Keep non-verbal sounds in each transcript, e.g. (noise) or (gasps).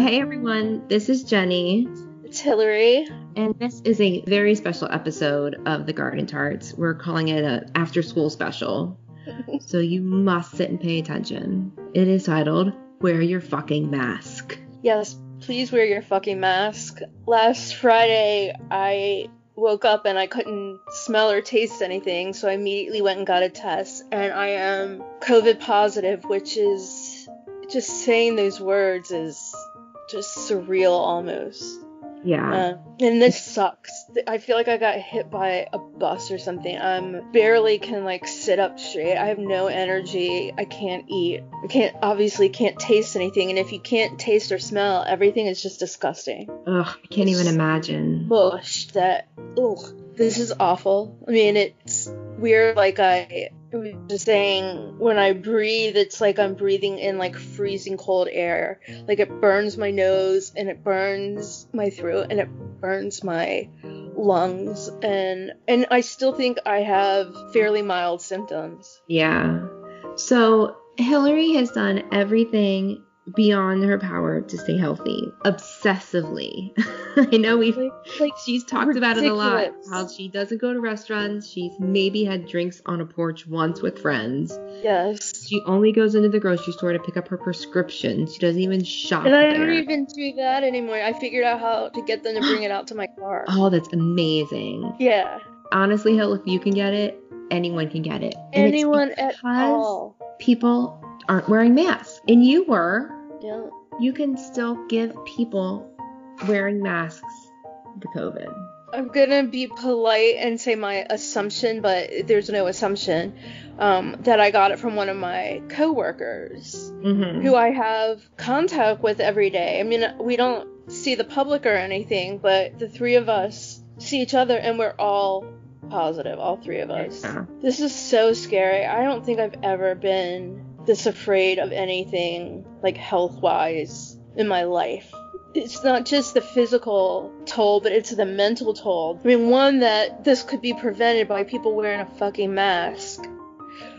Hey everyone, this is Jenny, It's Hillary. and this is a very special episode of the Garden Tarts. We're calling it an after school special. (laughs) so you must sit and pay attention. It is titled Wear Your Fucking Mask. Yes, please wear your fucking mask. Last Friday, I woke up and I couldn't smell or taste anything, so I immediately went and got a test, and I am COVID positive, which is just saying those words is just surreal almost. Yeah. Uh, and this sucks. I feel like I got hit by a bus or something. I'm barely can like sit up straight. I have no energy. I can't eat. I can't obviously can't taste anything. And if you can't taste or smell, everything is just disgusting. Ugh, I can't even imagine. Mush that. Ugh. This is awful. I mean, it's weird. Like I was just saying, when I breathe, it's like I'm breathing in like freezing cold air. Like it burns my nose and it burns my throat and it burns my lungs and and I still think I have fairly mild symptoms. Yeah. So Hillary has done everything beyond her power to stay healthy obsessively. (laughs) I know we've Like, she's talked about it a lot how she doesn't go to restaurants she's maybe had drinks on a porch once with friends yes. she only goes into the grocery store to pick up her prescriptions she doesn't even shop And I there. don't even do that anymore. I figured out how to get them to bring it out to my car. (gasps) oh that's amazing Yeah. honestly hill if you can get it anyone can get it And Anyone at all. people aren't wearing masks and you were Yeah. you can still give people wearing masks the covid I'm gonna be polite and say my assumption, but there's no assumption. Um, that I got it from one of my coworkers mm-hmm. who I have contact with every day. I mean, we don't see the public or anything, but the three of us see each other and we're all positive, all three of us. Yeah. This is so scary. I don't think I've ever been this afraid of anything like health wise in my life. It's not just the physical toll, but it's the mental toll. I mean, one that this could be prevented by people wearing a fucking mask.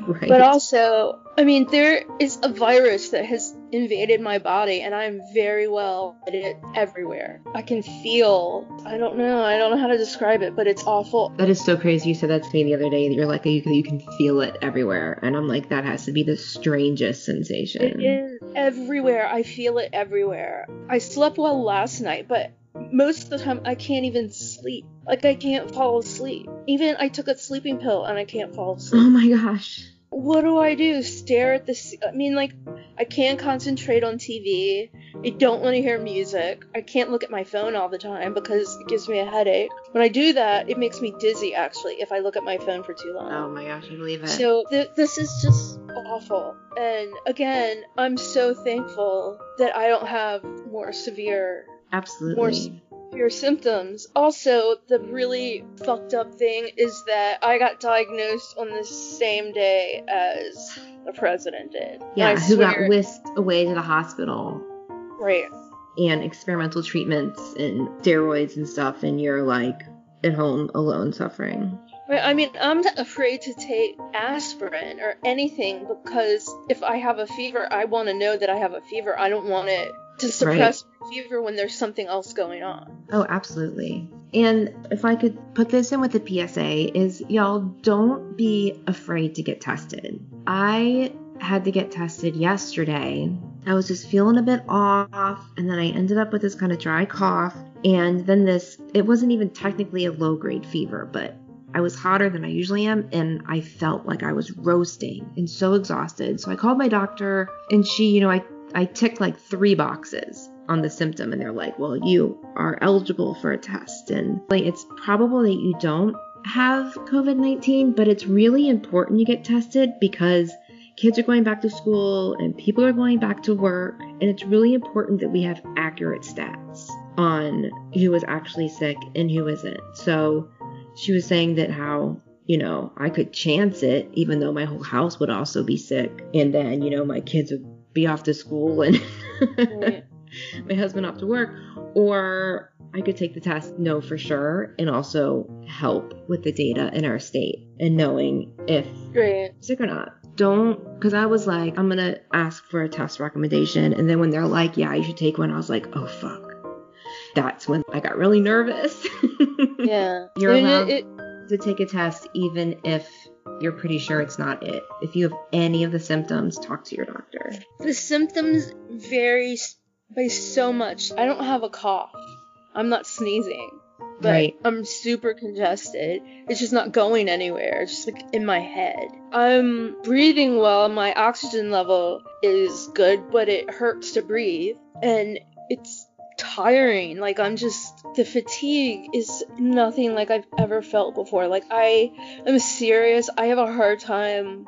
right But also, I mean, there is a virus that has invaded my body, and I'm very well at it everywhere. I can feel, I don't know, I don't know how to describe it, but it's awful. That is so crazy. You said that to me the other day. That you're like, you can, you can feel it everywhere, and I'm like, that has to be the strangest sensation. It is everywhere. I feel it everywhere. I slept well last night, but most of the time I can't even sleep. Like I can't fall asleep. Even I took a sleeping pill and I can't fall asleep. Oh my gosh. what do I do? Stare at the I mean like I can't concentrate on TV. I don't want to hear music. I can't look at my phone all the time because it gives me a headache. When I do that, it makes me dizzy actually if I look at my phone for too long. Oh my gosh, I believe it. So th- this is just awful. And again, I'm so thankful that I don't have more severe Absolutely. More severe symptoms. Also, the really fucked up thing is that I got diagnosed on the same day as the president did. Yeah, who got whisked away to the hospital right. and experimental treatments and steroids and stuff, and you're like at home alone suffering. Right, I mean, I'm not afraid to take aspirin or anything because if I have a fever, I want to know that I have a fever. I don't want it to suppress my fever when there's something else going on. Oh, absolutely. And if I could put this in with the PSA, is y'all don't be afraid to get tested. I had to get tested yesterday. I was just feeling a bit off, and then I ended up with this kind of dry cough, and then this, it wasn't even technically a low grade fever, but I was hotter than I usually am, and I felt like I was roasting and so exhausted. So I called my doctor, and she, you know, I, I ticked like three boxes on the symptom, and they're like, well, you are eligible for a test. And like, it's probable that you don't have COVID 19, but it's really important you get tested because kids are going back to school and people are going back to work, and it's really important that we have accurate stats on who is actually sick and who isn't. So she was saying that how you know I could chance it even though my whole house would also be sick and then you know my kids would be off to school and Right. (laughs) my husband off to work or I could take the test know for sure and also help with the data in our state and knowing if Great. sick or not. don't, because I was like, I'm gonna ask for a test recommendation, and then when they're like, yeah, you should take one, I was like, oh fuck. That's when I got really nervous. (laughs) Yeah. You're allowed it- to take a test even if you're pretty sure it's not it. If you have any of the symptoms, talk to your doctor. the symptoms vary by so much. I don't have a cough. I'm not sneezing. But Right. I'm super congested. It's just not going anywhere. It's just like in my head. I'm breathing well. My oxygen level is good, but it hurts to breathe. And it's tiring. Like I'm just the fatigue is nothing like I've ever felt before. Like I am serious. I have a hard time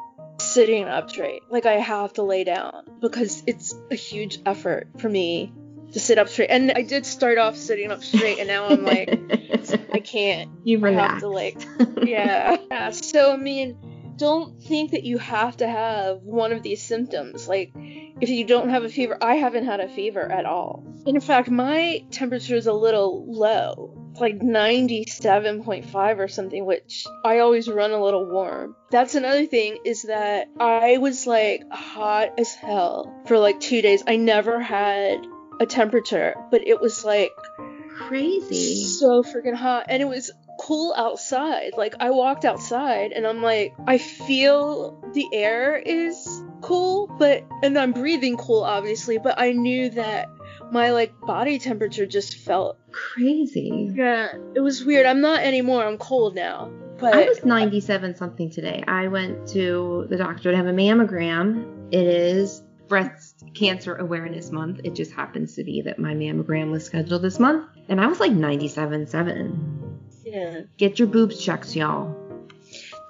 sitting up straight. Like I have to lay down because it's a huge effort for me to sit up straight. And I did start off sitting up straight, and now I'm like, I (laughs) can't. you I have relax. to like, (laughs) yeah. yeah. So I mean, don't think that you have to have one of these symptoms. Like, if you don't have a fever, I haven't had a fever at all. In fact, my temperature is a little low. It's like 97.5 or something, which I always run a little warm. That's another thing is that I was like hot as hell for like two days. I never had a temperature, but it was like Crazy. so freaking hot and it was cool outside like i walked outside and i'm like i feel the air is cool but and i'm breathing cool obviously but i knew that my like body temperature just felt Crazy. yeah it was weird i'm not anymore i'm cold now but I was 97 something today. I went to the doctor to have a mammogram. It is breast cancer awareness month. It just happens to be that my mammogram was scheduled this month. And I was like 97 7. yeah Get your boobs checked, y'all.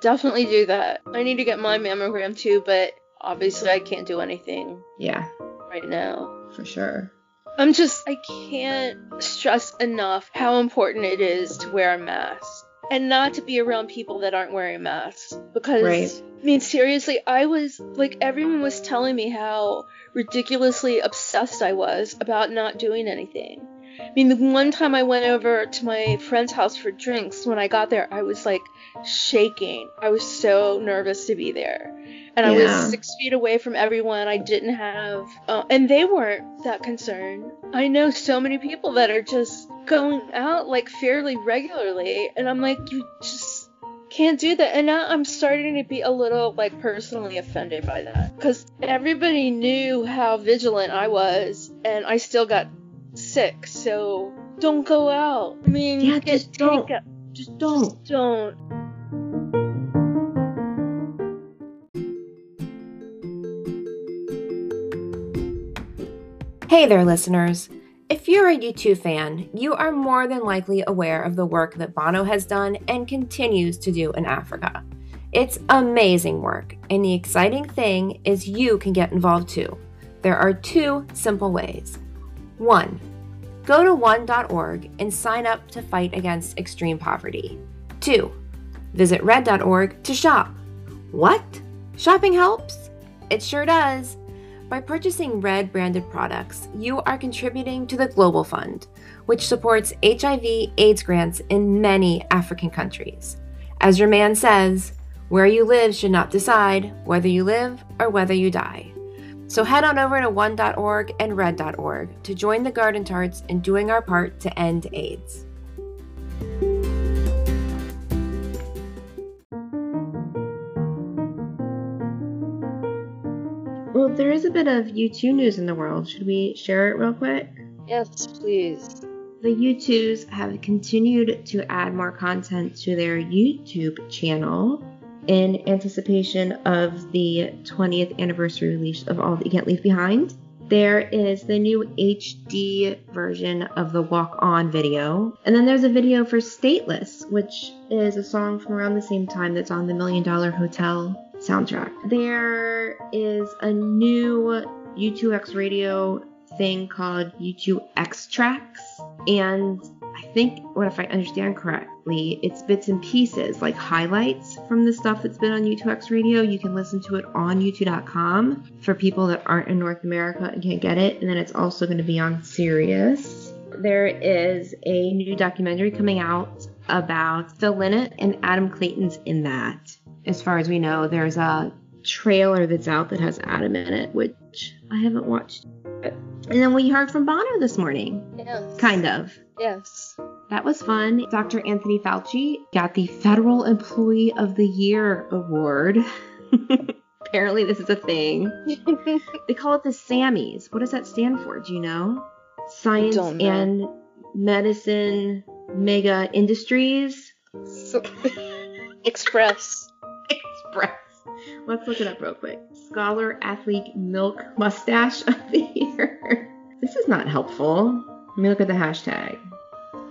definitely do that i need to get my mammogram too but obviously i can't do anything Yeah, right now for sure. I'm just, I can't stress enough how important it is to wear a mask and not to be around people that aren't wearing masks. Because, Right. I mean, seriously, I was, like, everyone was telling me how ridiculously obsessed I was about not doing anything. I mean, the one time I went over to my friend's house for drinks, when I got there, I was like shaking. I was so nervous to be there. And I was six feet away from everyone. I didn't have, uh, and they weren't that concerned. I know so many people that are just going out like fairly regularly, and I'm like, you just can't do that. And now I'm starting to be a little like personally offended by that because everybody knew how vigilant I was, and I still got sick. So don't go out. I mean, Yeah, get just don't. takeout. Just Don't. Just don't. Hey there, listeners. If you're a U2 fan, you are more than likely aware of the work that Bono has done and continues to do in Africa. It's amazing work, and the exciting thing is you can get involved too. There are two simple ways. One, go to one.org and sign up to fight against extreme poverty. Two, visit red.org to shop. What? Shopping helps? It sure does. By purchasing Red branded products, you are contributing to the Global Fund, which supports HIV AIDS grants in many African countries. As your man says, where you live should not decide whether you live or whether you die. So head on over to one.org and red.org to join the Garden Tarts in doing our part to end AIDS. Well, there is a bit of U2 news in the world. Should we share it real quick? Yes, please. The U2s have continued to add more content to their YouTube channel in anticipation of the 20th anniversary release of All That You Can't Leave Behind. There is the new HD version of the Walk On video. And then there's a video for Stateless, which is a song from around the same time that's on the Million Dollar Hotel soundtrack. There is a new U2X radio thing called U2X Tracks. And I think, what if I understand correctly, it's bits and pieces, like highlights from the stuff that's been on U2X Radio. You can listen to it on U2.com for people that aren't in North America and can't get it. And then it's also going to be on Sirius. There is a new documentary coming out about Phil Lynott and Adam Clayton's in that. As far as we know, there's a trailer that's out that has Adam in it, which I haven't watched. And then we heard from Bono this morning. Yes. Kind of. Yes. That was fun. Dr. Anthony Fauci got the Federal Employee of the Year award. (laughs) Apparently, this is a thing. (laughs) they call it the SAMMYs. What does that stand for? Do you know? Science know. and Medicine Mega Industries So- (laughs) Express. Express. Let's look it up real quick. Scholar Athlete Milk Mustache of the Year. (laughs) This is not helpful. Let me look at the hashtag.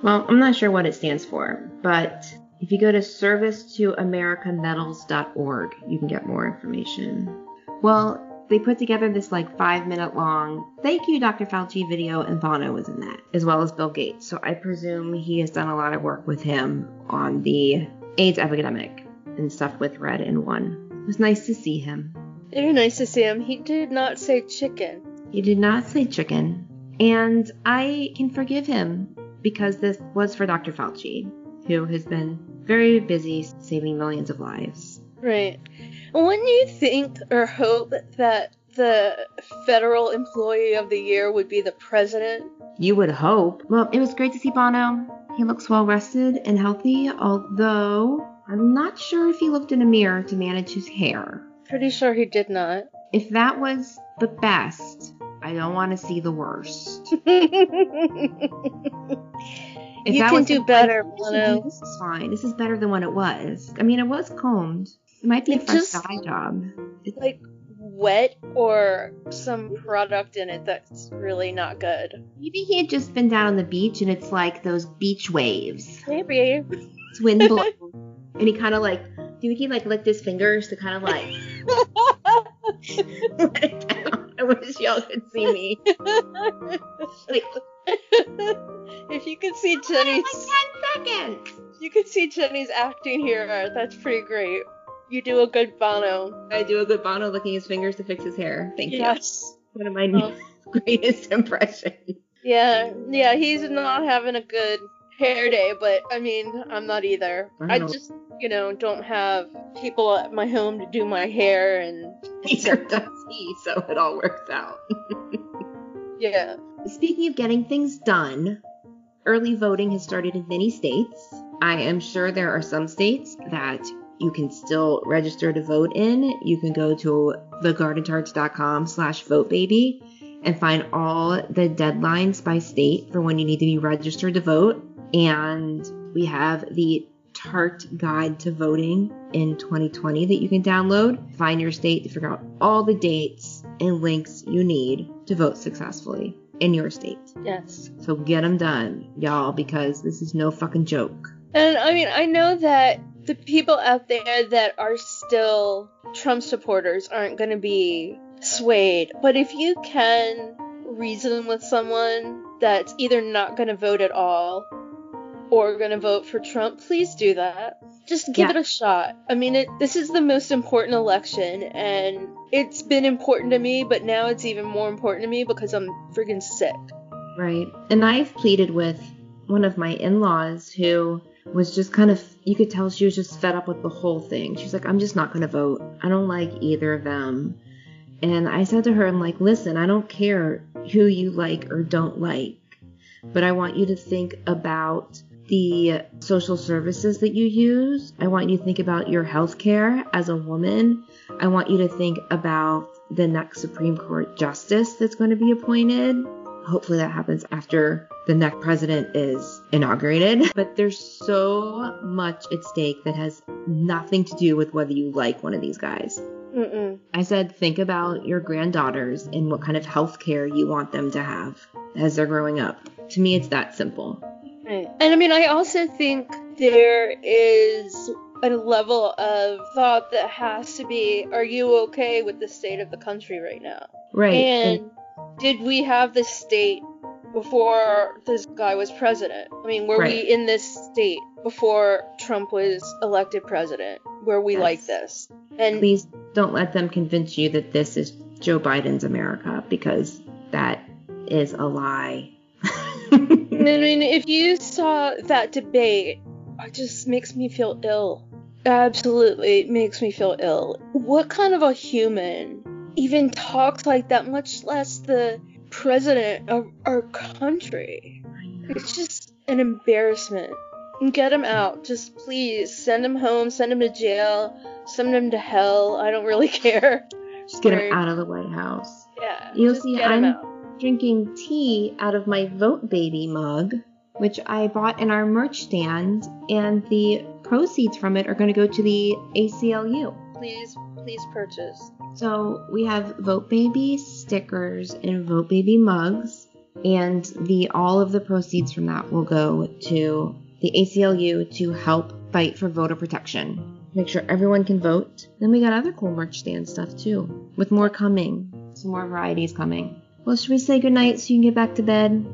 Well, I'm not sure what it stands for, but if you go to servicetoamericamedals.org, you can get more information. Well, they put together this like five minute long thank you, Dr. Fauci video, and Bono was in that, as well as Bill Gates. So I presume he has done a lot of work with him on the AIDS epidemic and stuff with Red and One. It was nice to see him. Very nice to see him. He did not say chicken. He did not say chicken, and I can forgive him because this was for Dr. Fauci, who has been very busy saving millions of lives. Right. Wouldn't you think or hope that the federal employee of the year would be the president? You would hope. Well, it was great to see Bono. He looks well rested and healthy, although I'm not sure if he looked in a mirror to manage his hair. Pretty sure he did not. If that was the best, I don't want to see the worst. (laughs) you If that can do the- better, is- This is fine. This is better than what it was. I mean, it was combed. It might be a It fresh just- dye job. It's Like wet or some product in it that's really not good. maybe he had just been down on the beach and it's like those beach waves. Maybe. It's wind (laughs) blowing. And he kind of like, do you think he like licked his fingers to kind of like (laughs) let it down? I wish y'all could see me. Like, if you could see Jenny's, like 10 seconds. you could see Jenny's acting here. Uh, that's pretty great. You do a good Bono. I do a good Bono licking his fingers to fix his hair. Thank you. Yes. One of my Oh. (laughs) greatest impressions. Yeah, yeah, he's not having a good hair day, but I mean, I'm not either. I I just, you know, don't have people at my home to do my hair and (laughs) Neither does he, so it all works out. (laughs) yeah. Speaking of getting things done, early voting has started in many states. I am sure there are some states that you can still register to vote in. You can go to thegardentarts.com slash vote baby and find all the deadlines by state for when you need to be registered to vote. And we have the Tart Guide to Voting in 2020 that you can download. Find your state to figure out all the dates and links you need to vote successfully in your state. Yes. So get them done, y'all, because this is no fucking joke. And I mean, I know that the people out there that are still Trump supporters aren't going to be swayed, but if you can reason with someone that's either not going to vote at all or going to vote for Trump, please do that. Just give Yeah. it a shot. I mean, it, this is the most important election, and it's been important to me, but now it's even more important to me because I'm friggin' sick. Right. And I've pleaded with one of my in laws who was just kind of, you could tell she was just fed up with the whole thing. She's like, I'm just not going to vote. I don't like either of them. And I said to her, I'm like, listen, I don't care who you like or don't like, but I want you to think about the social services that you use. I want you to think about your health care as a woman. I want you to think about the next Supreme Court justice that's going to be appointed. Hopefully that happens after the next president is inaugurated. (laughs) But there's so much at stake that has nothing to do with whether you like one of these guys. Mm-mm. I said, think about your granddaughters and what kind of health care you want them to have as they're growing up. To me, it's that simple. Right. And I mean, I also think there is a level of thought that has to be are you okay with the state of the country right now? Right. And did we have this state before this guy was president? I mean, were Right. we in this state before Trump was elected president where we Yes. like this? And please don't let them convince you that this is Joe Biden's America because that is a lie. (laughs) I mean, if you saw that debate, it just makes me feel ill. absolutely it makes me feel ill. What kind of a human even talks like that, much less the president of our country? It's just an embarrassment. Get him out. Just please send him home, send him to jail, send him to hell. I don't really (laughs) care. Just get him out of the White House. Yeah. You'll just see, get him I'm out. Drinking tea out of my Vote Baby mug, which I bought in our merch stand, and the proceeds from it are going to go to the ACLU. Please, please purchase. So we have Vote Baby stickers and Vote Baby mugs, and the all of the proceeds from that will go to the ACLU to help fight for voter protection. Make sure everyone can vote. Then we got other cool merch stand stuff too, with more coming. Some more varieties coming. Well, should we say goodnight so you can get back to bed?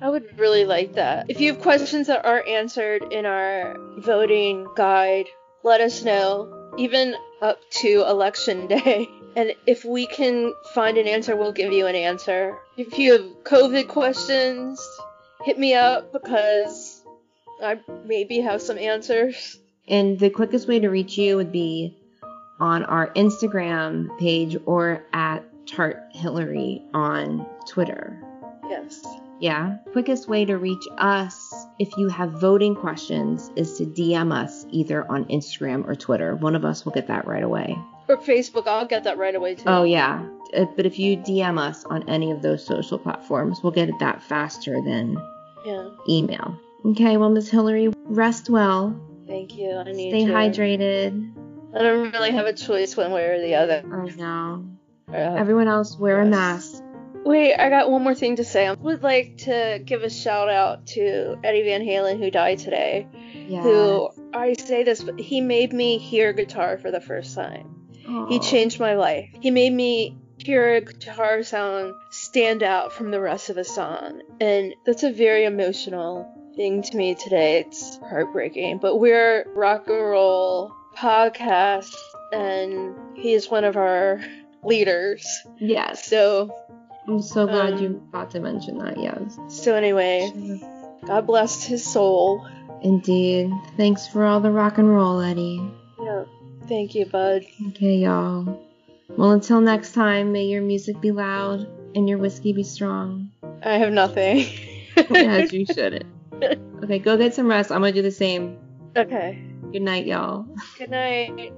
I would really like that. If you have questions that aren't answered in our voting guide, let us know, even up to election (laughs) day. And if we can find an answer, we'll give you an answer. If you have COVID questions, hit me up because I maybe have some answers. And the quickest way to reach you would be on our Instagram page or at Tart Hillary on Twitter. Yes. Yeah. Quickest way to reach us if you have voting questions is to DM us either on Instagram or Twitter. One of us will get that right away. Or Facebook, I'll get that right away too. Oh, yeah. Uh, But if you DM us on any of those social platforms, we'll get it that faster than Yeah. email. Okay, well, Miss Hillary, rest well. Thank you. I need Stay to. hydrated. I don't really have a choice one way or the other. I know. Uh, Everyone else wear a mask. Wait, I got one more thing to say. I would like to give a shout out to Eddie Van Halen who died today. Yeah. Who I say this, but he made me hear guitar for the first time. He changed my life. He made me hear a guitar sound stand out from the rest of a song. And that's a very emotional thing to me today. It's heartbreaking. But we're rock and roll podcast and he's one of our leaders. Yes. So I'm so glad um, you got to mention that. Yes. so anyway, God bless his soul. Indeed. Thanks for all the rock and roll, Eddie. Yeah. Thank you, bud. Okay, y'all. Well, until next time, may your music be loud and your whiskey be strong. I have nothing. (laughs) As you (laughs) shouldn't. Okay, go get some rest. I'm gonna do the same. okay. Good night, y'all. Good night.